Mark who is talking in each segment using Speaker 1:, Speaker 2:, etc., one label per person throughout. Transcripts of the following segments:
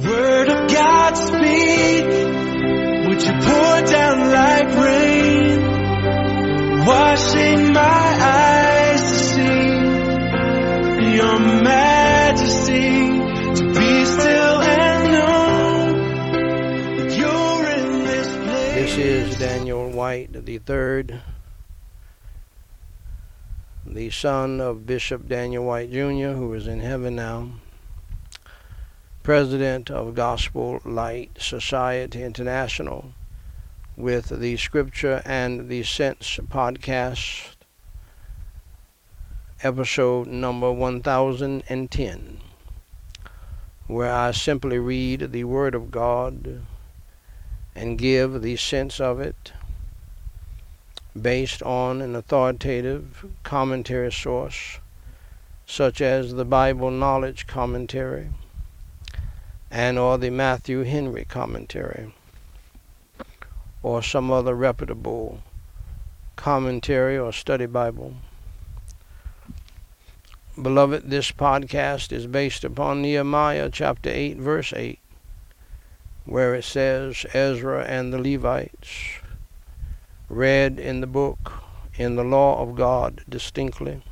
Speaker 1: Word of God speak. Would you pour down like rain? Washing my eyes to see your majesty. To be still and know that you're in this place.
Speaker 2: This is Daniel White the third, the son of Bishop Daniel White Jr., who is in heaven now, president of Gospel Light Society International, with the Scripture and the Sense podcast, episode number 1010, where I simply read the Word of God and give the sense of it based on an authoritative commentary source such as the Bible Knowledge Commentary and or the Matthew Henry Commentary or some other reputable commentary or study Bible. Beloved, this podcast is based upon Nehemiah chapter 8 verse 8 where it says Ezra and the Levites read in the book in the law of God distinctly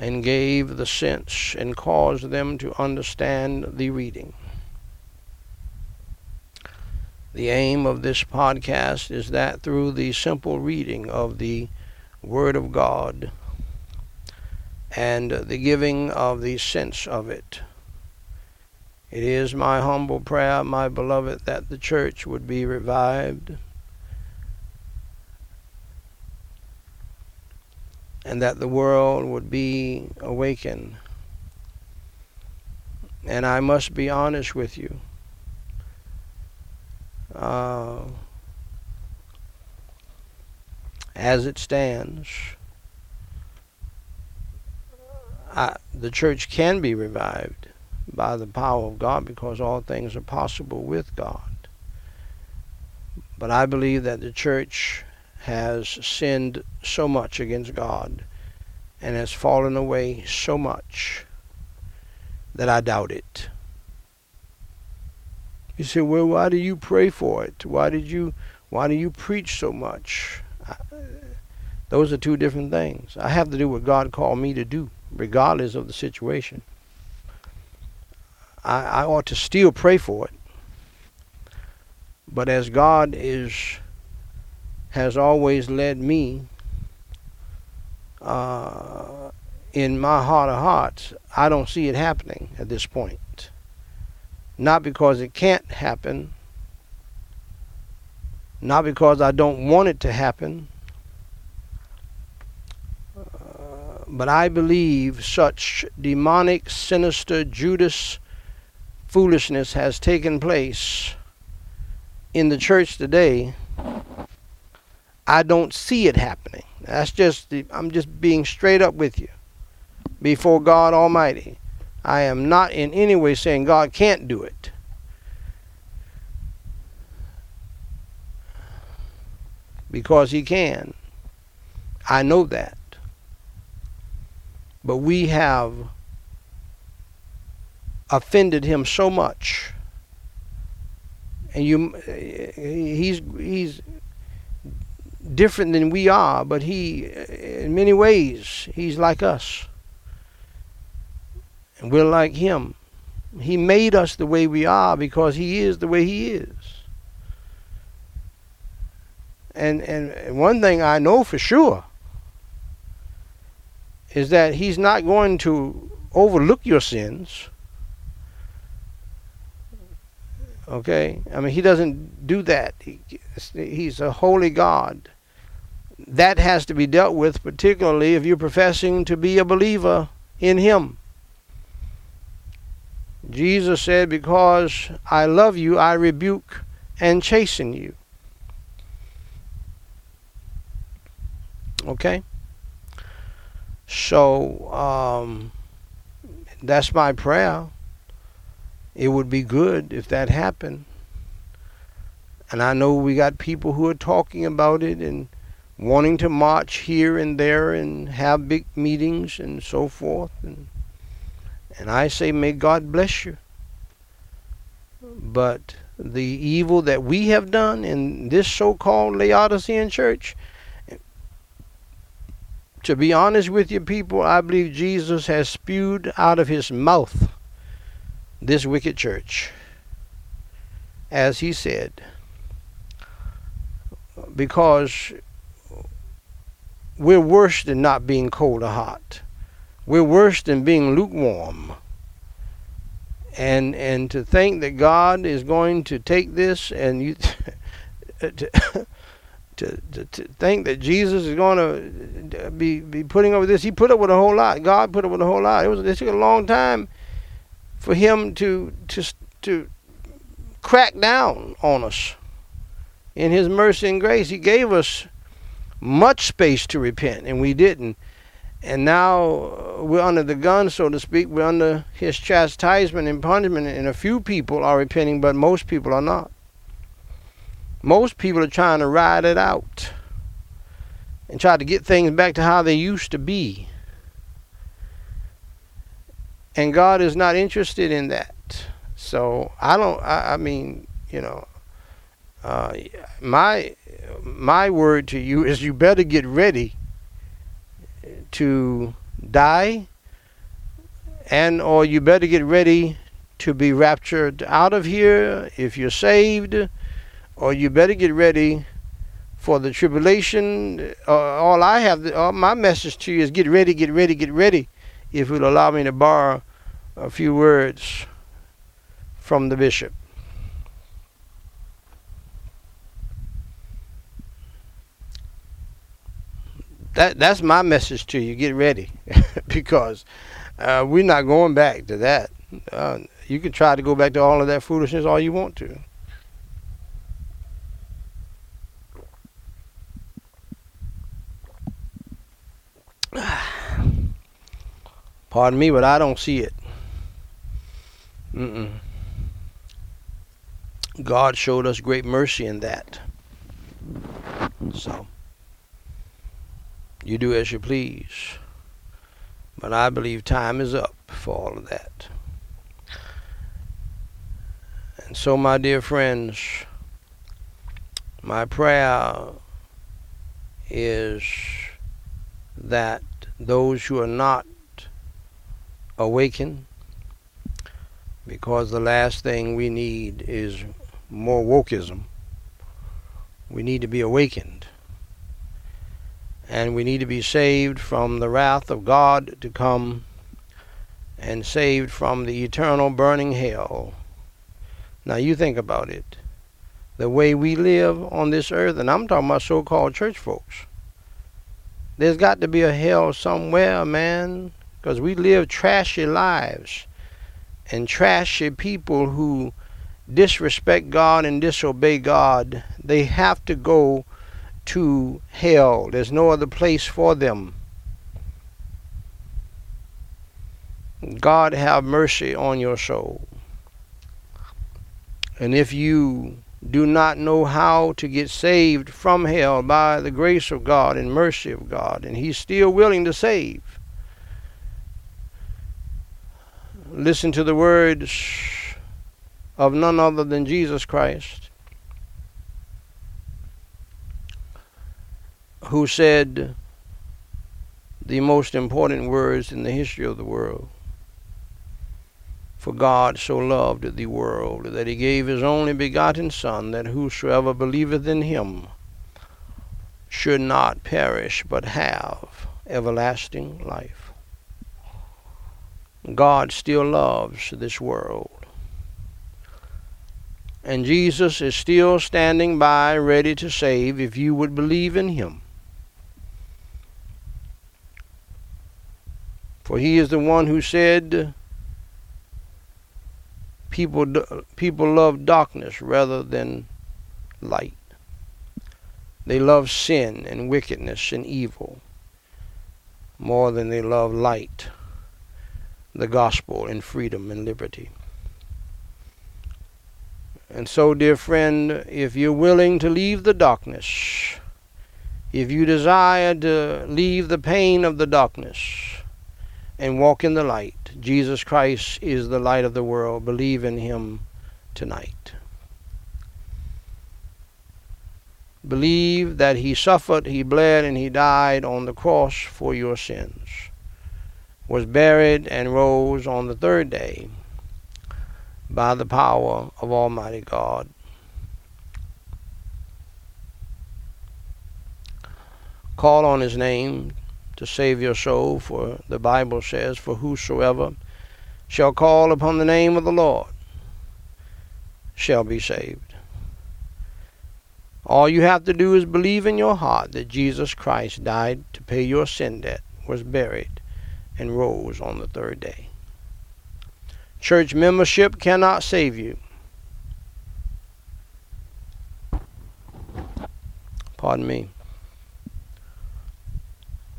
Speaker 2: and gave the sense and caused them to understand the reading. The aim of this podcast is that through the simple reading of the Word of God and the giving of the sense of it, it is my humble prayer, my beloved, that the church would be revived and that the world would be awakened. And I must be honest with you. Uh, as it stands, I, the church can be revived by the power of God because all things are possible with God. But I believe that the church has sinned so much against God and has fallen away so much that I doubt it. You say, well, why do you pray for it? Why did you, why do you preach so much? I, those are two different things. I have to do what God called me to do, regardless of the situation. I, I ought to still pray for it. But as God is has always led me uh, in my heart of hearts, I don't see it happening at this point. Not because it can't happen, not because I don't want it to happen, uh, but I believe such demonic, sinister Judas foolishness has taken place in the church today, I don't see it happening. That's just the, I'm just being straight up with you before God Almighty. I am not in any way saying God can't do it. Because he can. I know that. But we have offended him so much and you he's he's different than we are but he in many ways he's like us and we're like him he made us the way we are because he is the way he is and and one thing I know for sure is that he's not going to overlook your sins Okay? I mean, he doesn't do that. He, he's a holy God. That has to be dealt with, particularly if you're professing to be a believer in him. Jesus said, Because I love you, I rebuke and chasten you. Okay? So, um, that's my prayer it would be good if that happened. And I know we got people who are talking about it and wanting to march here and there and have big meetings and so forth. And, and I say, may God bless you. but the evil that we have done in this so-called Laodicean church, to be honest with you people, I believe Jesus has spewed out of his mouth this wicked church. As he said, because we're worse than not being cold or hot. We're worse than being lukewarm. And and to think that God is going to take this and you to, to, to, to think that Jesus is going to be be putting over this, he put up with a whole lot. God put up with a whole lot. It was it took a long time for him to to to crack down on us. In his mercy and grace, he gave us much space to repent, and we didn't. And now uh, we're under the gun, so to speak. We're under his chastisement and punishment, and a few people are repenting, but most people are not. Most people are trying to ride it out and try to get things back to how they used to be. And God is not interested in that. So I don't, I, I mean, you know, uh, my my word to you is you better get ready to die and or you better get ready to be raptured out of here if you're saved or you better get ready for the tribulation. Uh, all i have all my message to you is get ready get ready get ready if you'll allow me to borrow a few words from the bishop that that's my message to you. Get ready, because uh, we're not going back to that. Uh, you can try to go back to all of that foolishness all you want to. Pardon me, but I don't see it. Mm-mm. God showed us great mercy in that. So. You do as you please. But I believe time is up for all of that. And so, my dear friends, my prayer is that those who are not awakened, because the last thing we need is more wokeism, we need to be awakened and we need to be saved from the wrath of God to come and saved from the eternal burning hell. Now you think about it. The way we live on this earth, and I'm talking about so called church folks. There's got to be a hell somewhere, man, because we live trashy lives. And trashy people who disrespect God and disobey God, they have to go to hell. There's no other place for them. God have mercy on your soul. And if you do not know how to get saved from hell by the grace of God and mercy of God, and He's still willing to save, listen to the words of none other than Jesus Christ. Who said the most important words in the history of the world. For God so loved the world that he gave his only begotten Son, that whosoever believeth in him should not perish, but have everlasting life. God still loves this world. And Jesus is still standing by, ready to save if you would believe in him. For he is the one who said, people, people love darkness rather than light. They love sin and wickedness and evil more than they love light, the gospel, and freedom and liberty. And so, dear friend, if you're willing to leave the darkness, if you desire to leave the pain of the darkness, and walk in the light. Jesus Christ is the light of the world. Believe in him tonight. Believe that he suffered, he bled, and he died on the cross for your sins, was buried, and rose on the third day by the power of Almighty God. Call on his name to save your soul, for the Bible says, For whosoever shall call upon the name of the Lord shall be saved. All you have to do is believe in your heart that Jesus Christ died to pay your sin debt, was buried, and rose on the third day. Church membership cannot save you. Pardon me.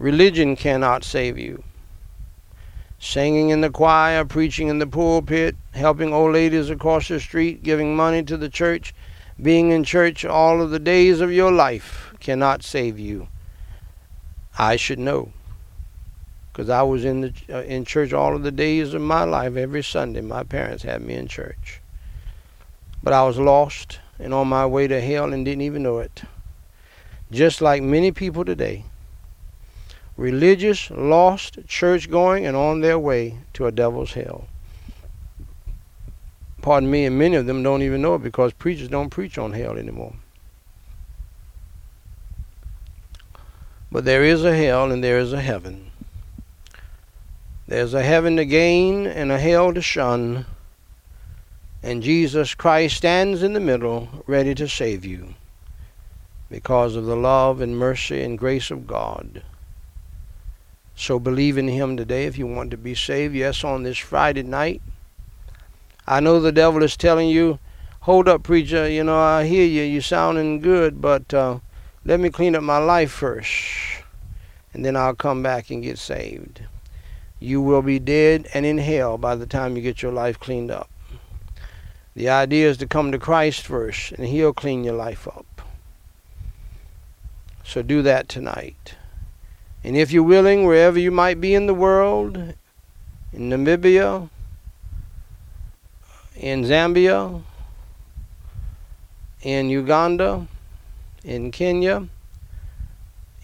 Speaker 2: Religion cannot save you. Singing in the choir, preaching in the pulpit, helping old ladies across the street, giving money to the church, being in church all of the days of your life cannot save you. I should know. Because I was in, the, uh, in church all of the days of my life. Every Sunday, my parents had me in church. But I was lost and on my way to hell and didn't even know it. Just like many people today religious, lost, church going, and on their way to a devil's hell. Pardon me, and many of them don't even know it because preachers don't preach on hell anymore. But there is a hell and there is a heaven. There's a heaven to gain and a hell to shun. And Jesus Christ stands in the middle, ready to save you because of the love and mercy and grace of God. So believe in Him today if you want to be saved. Yes, on this Friday night. I know the devil is telling you, hold up, preacher, you know, I hear you, you're sounding good, but uh, let me clean up my life first, and then I'll come back and get saved. You will be dead and in hell by the time you get your life cleaned up. The idea is to come to Christ first, and He'll clean your life up. So do that tonight. And if you're willing, wherever you might be in the world, in Namibia, in Zambia, in Uganda, in Kenya,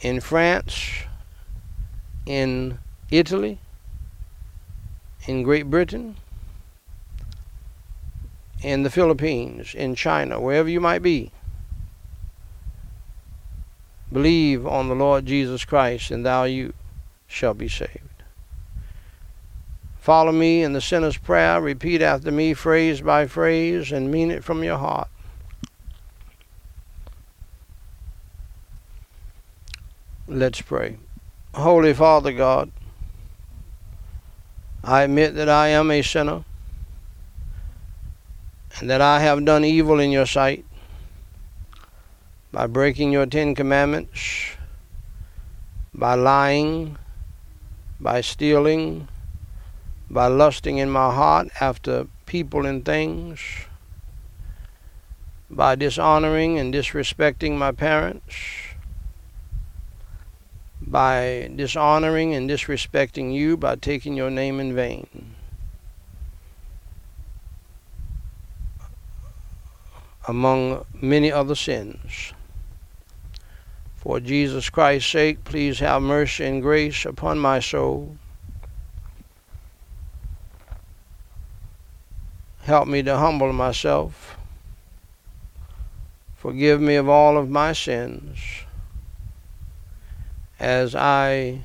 Speaker 2: in France, in Italy, in Great Britain, in the Philippines, in China, wherever you might be. Believe on the Lord Jesus Christ, and thou you shall be saved. Follow me in the sinner's prayer. Repeat after me, phrase by phrase, and mean it from your heart. Let's pray. Holy Father God, I admit that I am a sinner and that I have done evil in your sight by breaking your Ten Commandments, by lying, by stealing, by lusting in my heart after people and things, by dishonoring and disrespecting my parents, by dishonoring and disrespecting you by taking your name in vain. Among many other sins. For Jesus Christ's sake, please have mercy and grace upon my soul. Help me to humble myself. Forgive me of all of my sins as I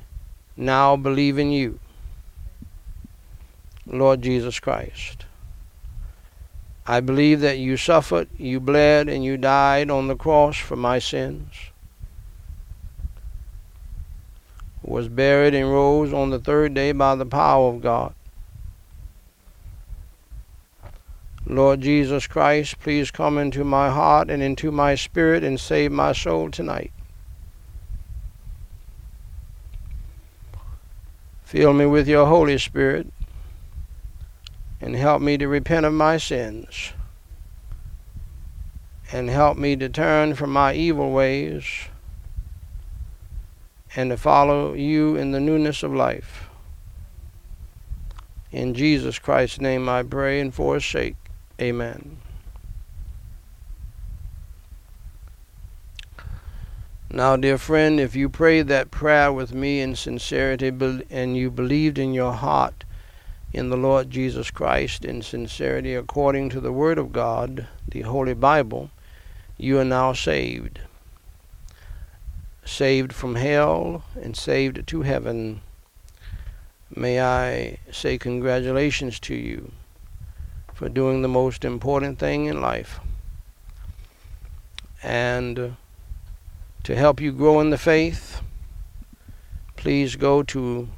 Speaker 2: now believe in you, Lord Jesus Christ. I believe that you suffered, you bled, and you died on the cross for my sins was buried and rose on the third day by the power of God. Lord Jesus Christ, please come into my heart and into my spirit and save my soul tonight. Fill me with your Holy Spirit and help me to repent of my sins and help me to turn from my evil ways and to follow you in the newness of life. In Jesus Christ's name I pray and for his sake. Amen. Now, dear friend, if you prayed that prayer with me in sincerity and you believed in your heart in the Lord Jesus Christ in sincerity according to the Word of God, the Holy Bible, you are now saved. Saved from hell and saved to heaven. May I say congratulations to you for doing the most important thing in life. And to help you grow in the faith, please go to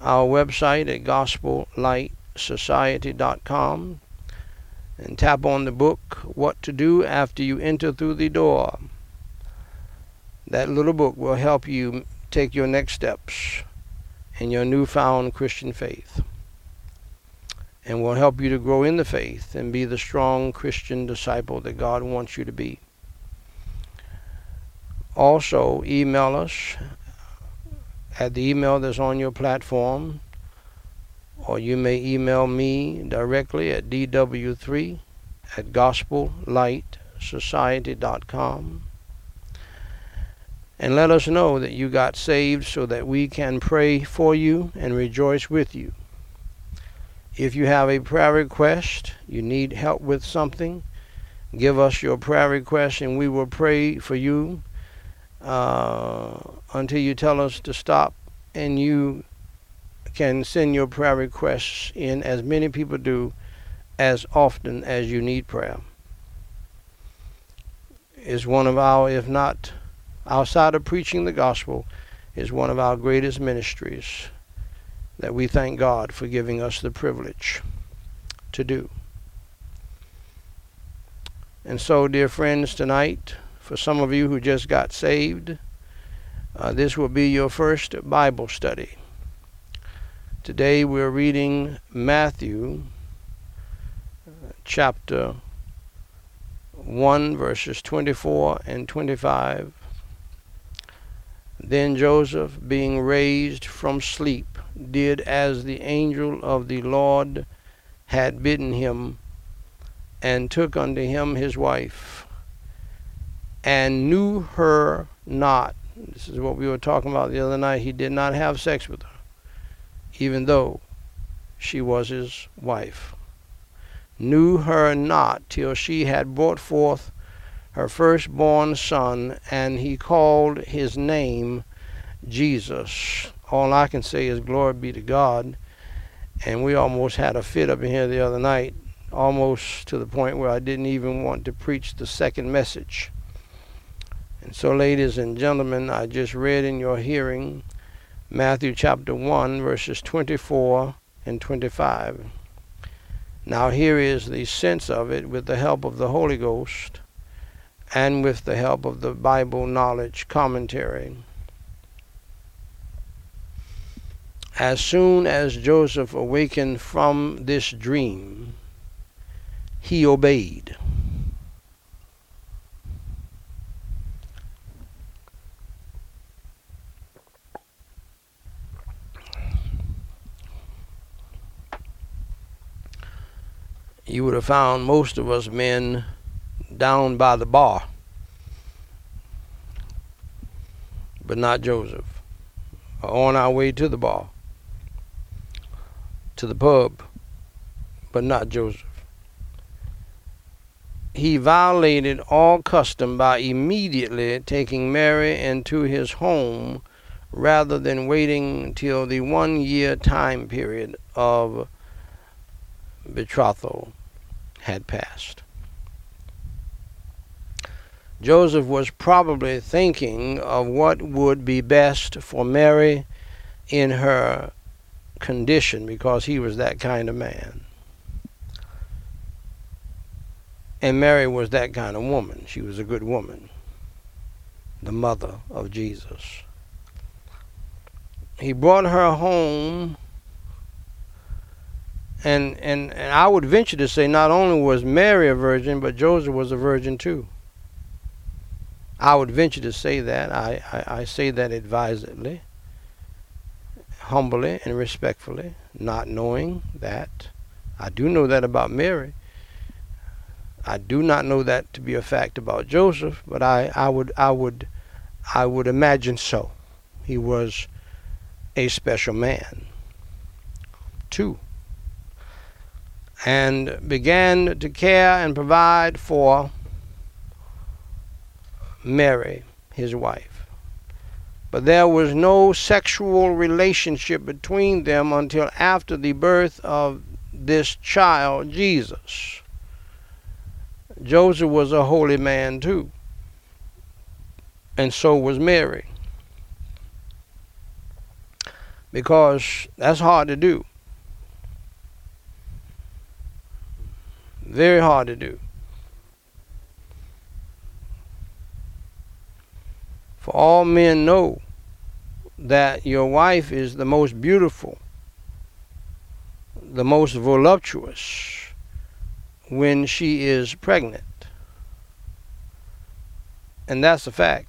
Speaker 2: our website at gospellightsociety.com and tap on the book What to Do After You Enter Through the Door. That little book will help you take your next steps in your newfound Christian faith and will help you to grow in the faith and be the strong Christian disciple that God wants you to be. Also, email us at the email that's on your platform, or you may email me directly at dw3 at gospellightsociety.com. And let us know that you got saved so that we can pray for you and rejoice with you. If you have a prayer request, you need help with something, give us your prayer request and we will pray for you uh, until you tell us to stop, and you can send your prayer requests in, as many people do, as often as you need prayer. Is one of our, if not outside of preaching the gospel, is one of our greatest ministries that we thank God for giving us the privilege to do. And so, dear friends, tonight, for some of you who just got saved, uh, this will be your first Bible study. Today we're reading Matthew uh, chapter 1, verses 24 and 25. Then Joseph, being raised from sleep, did as the angel of the Lord had bidden him, and took unto him his wife and knew her not. This is what we were talking about the other night. He did not have sex with her, even though she was his wife. Knew her not till she had brought forth her firstborn son, and he called his name Jesus. All I can say is glory be to God. And we almost had a fit up in here the other night, almost to the point where I didn't even want to preach the second message. And so, ladies and gentlemen, I just read in your hearing Matthew chapter 1, verses 24 and 25. Now, here is the sense of it with the help of the Holy Ghost and with the help of the Bible knowledge commentary. As soon as Joseph awakened from this dream, he obeyed. you would have found most of us men down by the bar, but not Joseph. On our way to the bar, to the pub, but not Joseph. He violated all custom by immediately taking Mary into his home rather than waiting till the one year time period of betrothal had passed. Joseph was probably thinking of what would be best for Mary in her condition because he was that kind of man. And Mary was that kind of woman. She was a good woman, the mother of Jesus. He brought her home and, and, and I would venture to say not only was Mary a virgin, but Joseph was a virgin too. I would venture to say that. I, I, I say that advisedly, humbly, and respectfully, not knowing that. I do know that about Mary. I do not know that to be a fact about Joseph, but I, I would I would I would imagine so. He was a special man. Two, and began to care and provide for Mary, his wife. But there was no sexual relationship between them until after the birth of this child, Jesus. Joseph was a holy man too, and so was Mary. Because that's hard to do. Very hard to do. For all men know that your wife is the most beautiful, the most voluptuous when she is pregnant. And that's a fact.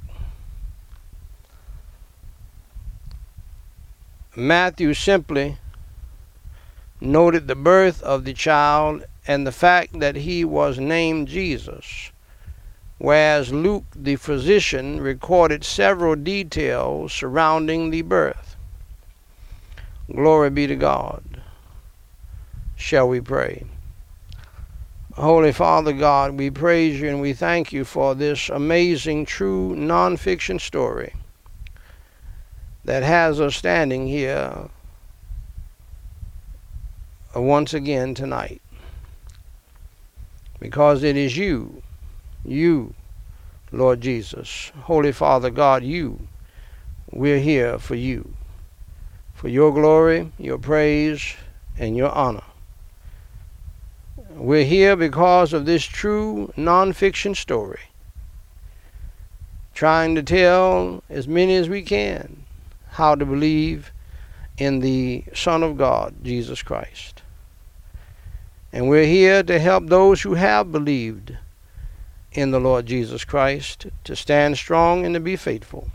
Speaker 2: Matthew simply noted the birth of the child and the fact that he was named Jesus whereas Luke, the physician, recorded several details surrounding the birth. Glory be to God. Shall we pray? Holy Father God, we praise you and we thank you for this amazing, true, non fiction story that has us standing here once again tonight. Because it is you you, Lord Jesus. Holy Father God, you. We're here for you, for your glory, your praise, and your honor. We're here because of this true nonfiction story, trying to tell as many as we can how to believe in the Son of God, Jesus Christ. And we're here to help those who have believed in the Lord Jesus Christ, to stand strong and to be faithful.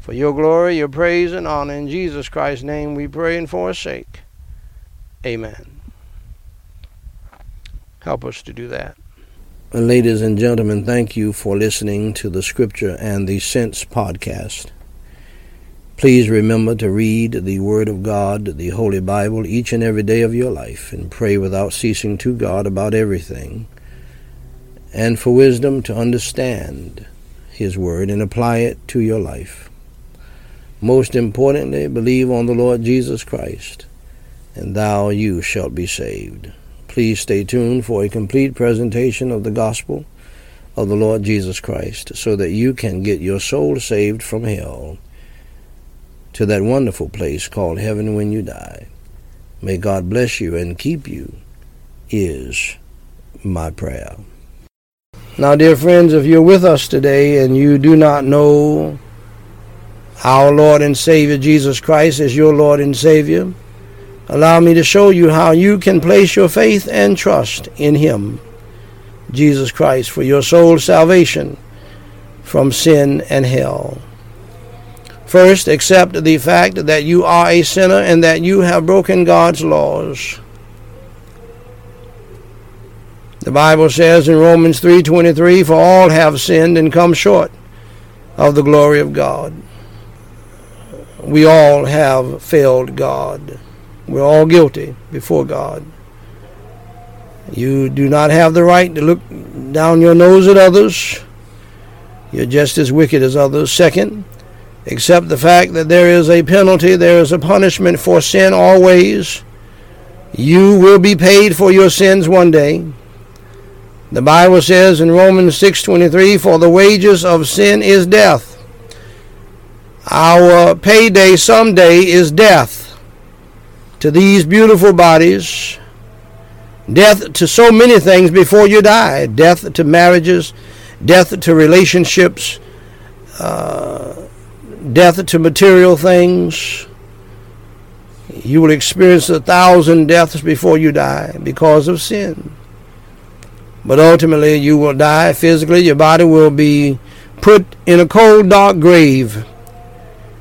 Speaker 2: For your glory, your praise, and honor, in Jesus Christ's name we pray and for his sake. Amen. Help us to do that.
Speaker 3: Ladies and gentlemen, thank you for listening to the Scripture and the Sense podcast. Please remember to read the Word of God, the Holy Bible, each and every day of your life, and pray without ceasing to God about everything and for wisdom to understand His Word and apply it to your life. Most importantly, believe on the Lord Jesus Christ, and thou you shalt be saved. Please stay tuned for a complete presentation of the gospel of the Lord Jesus Christ so that you can get your soul saved from hell to that wonderful place called heaven when you die. May God bless you and keep you, is my prayer.
Speaker 2: Now, dear friends, if you're with us today and you do not know our Lord and Savior Jesus Christ as your Lord and Savior, allow me to show you how you can place your faith and trust in Him, Jesus Christ, for your soul's salvation from sin and hell. First, accept the fact that you are a sinner and that you have broken God's laws. The Bible says in Romans 3:23, "For all have sinned and come short of the glory of God." We all have failed God. We're all guilty before God. You do not have the right to look down your nose at others. You're just as wicked as others. Second, accept the fact that there is a penalty, there is a punishment for sin always. You will be paid for your sins one day. The Bible says in Romans 6:23, "For the wages of sin is death." Our payday someday is death to these beautiful bodies, death to so many things before you die, death to marriages, death to relationships, uh, death to material things. You will experience a thousand deaths before you die because of sin. But ultimately, you will die physically. Your body will be put in a cold, dark grave.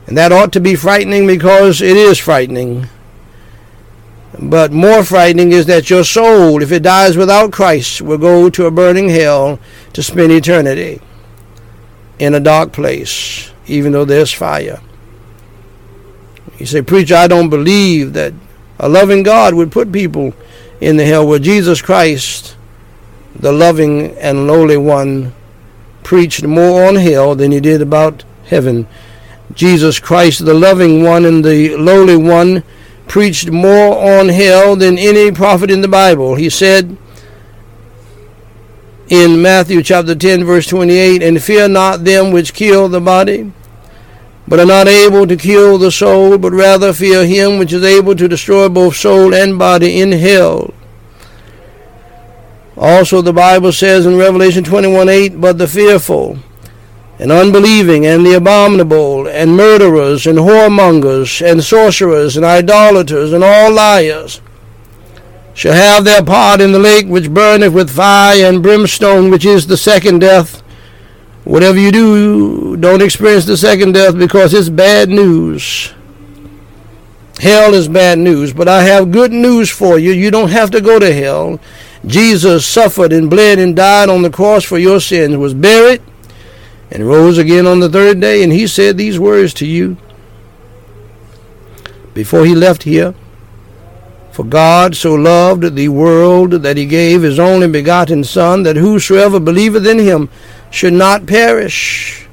Speaker 2: And that ought to be frightening because it is frightening. But more frightening is that your soul, if it dies without Christ, will go to a burning hell to spend eternity. in a dark place, even though there's fire. You say, Preacher, I don't believe that a loving God would put people in the hell. Well, Jesus Christ, the loving and lowly one, preached more on hell than he did about heaven. Jesus Christ, the loving one and the lowly one, preached more on hell than any prophet in the Bible. He said in Matthew chapter 10, verse 28, And fear not them which kill the body, but are not able to kill the soul, but rather fear him which is able to destroy both soul and body in hell. Also, the Bible says in Revelation 21 8, But the fearful, and unbelieving, and the abominable, and murderers, and whoremongers, and sorcerers, and idolaters, and all liars, shall have their part in the lake which burneth with fire and brimstone, which is the second death. Whatever you do, don't experience the second death because it's bad news. Hell is bad news, but I have good news for you. You don't have to go to hell. Jesus suffered and bled and died on the cross for your sins, was buried, and rose again on the third day. And he said these words to you before he left here. For God so loved the world that he gave his only begotten Son, that whosoever believeth in him should not perish,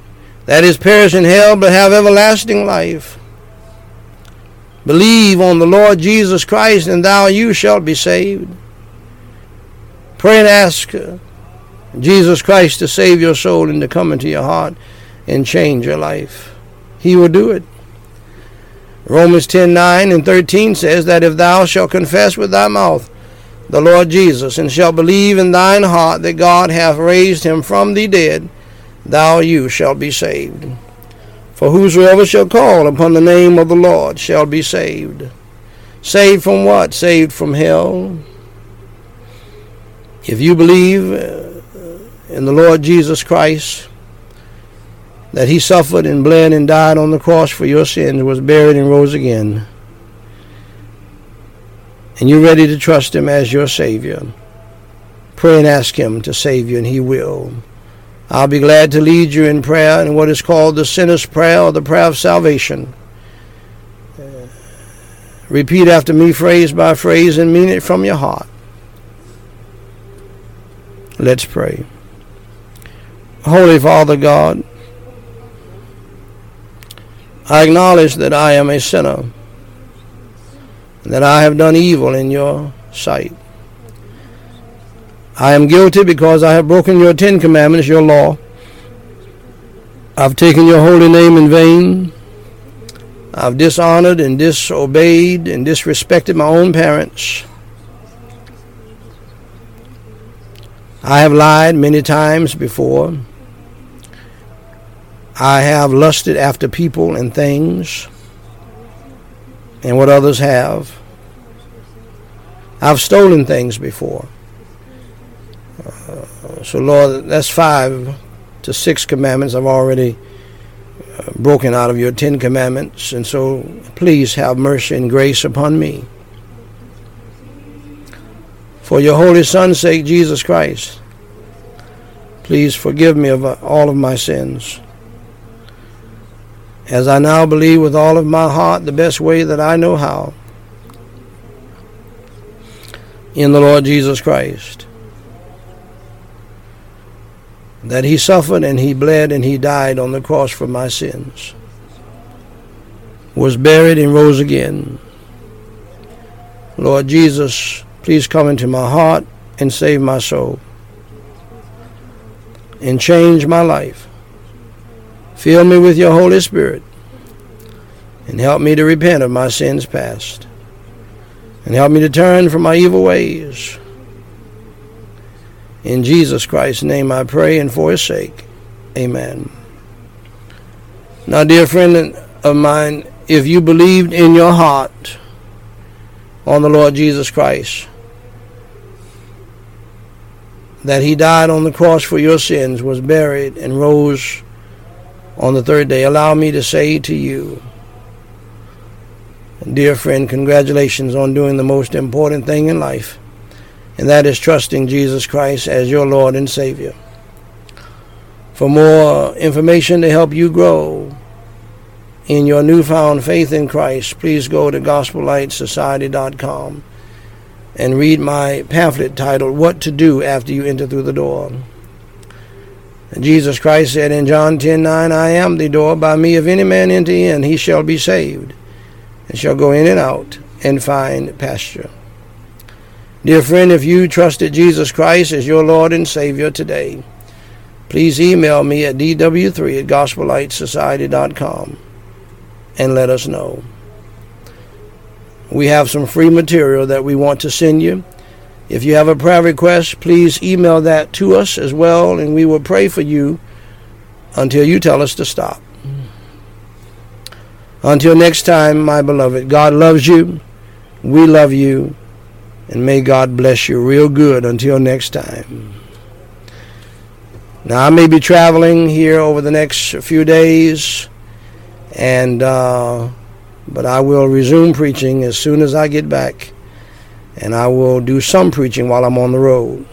Speaker 2: that is, perish in hell, but have everlasting life. Believe on the Lord Jesus Christ, and thou you shalt be saved. Pray and ask uh, Jesus Christ to save your soul and to come into your heart and change your life. He will do it. Romans 10 9 and 13 says that if thou shalt confess with thy mouth the Lord Jesus, and shalt believe in thine heart that God hath raised him from the dead, thou you shalt be saved. For whosoever shall call upon the name of the Lord shall be saved. Saved from what? Saved from hell. If you believe uh, in the Lord Jesus Christ, that he suffered and bled and died on the cross for your sins, was buried and rose again, and you're ready to trust him as your Savior, pray and ask him to save you, and he will. I'll be glad to lead you in prayer in what is called the sinner's prayer or the prayer of salvation. repeat after me phrase by phrase and mean it from your heart. Let's pray. Holy Father God, I acknowledge that I am a sinner, that I have done evil in your sight. I am guilty because I have broken your Ten Commandments, your law. I've taken your holy name in vain. I've dishonored and disobeyed and disrespected my own parents. I have lied many times before. I have lusted after people and things and what others have. I've stolen things before. Uh, so, Lord, that's five to six commandments I've already uh, broken out of your Ten Commandments. And so, please have mercy and grace upon me. For your Holy Son's sake, Jesus Christ, please forgive me of all of my sins as I now believe with all of my heart the best way that I know how in the Lord Jesus Christ. That he suffered and he bled and he died on the cross for my sins, was buried and rose again. Lord Jesus, please come into my heart and save my soul and change my life. Fill me with your Holy Spirit and help me to repent of my sins past and help me to turn from my evil ways. In Jesus Christ's name I pray and for his sake. Amen. Now, dear friend of mine, if you believed in your heart on the Lord Jesus Christ, that he died on the cross for your sins, was buried, and rose on the third day, allow me to say to you, dear friend, congratulations on doing the most important thing in life, and that is trusting Jesus Christ as your Lord and Savior. For more information to help you grow in your newfound faith in Christ, please go to gospellightsociety.com and read my pamphlet titled What to Do After You Enter Through the Door. Jesus Christ said in John 10:9, I am the door. By me, if any man enter in, he shall be saved, and shall go in and out and find pasture. Dear friend, if you trusted Jesus Christ as your Lord and Savior today, please email me at dw3 at gospellightsociety.com and let us know. We have some free material that we want to send you. If you have a prayer request, please email that to us as well, and we will pray for you until you tell us to stop. Until next time, my beloved, God loves you. We love you. And may God bless you real good until next time. Now, I may be traveling here over the next few days, and uh, but I will resume preaching as soon as I get back and I will do some preaching while I'm on the road.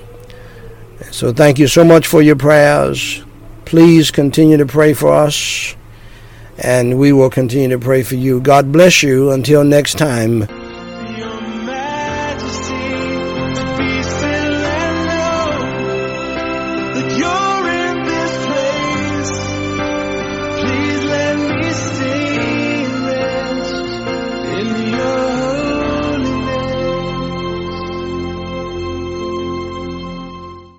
Speaker 2: So thank you so much for your prayers. Please continue to pray for us, and we will continue to pray for you. God bless you. Until next time.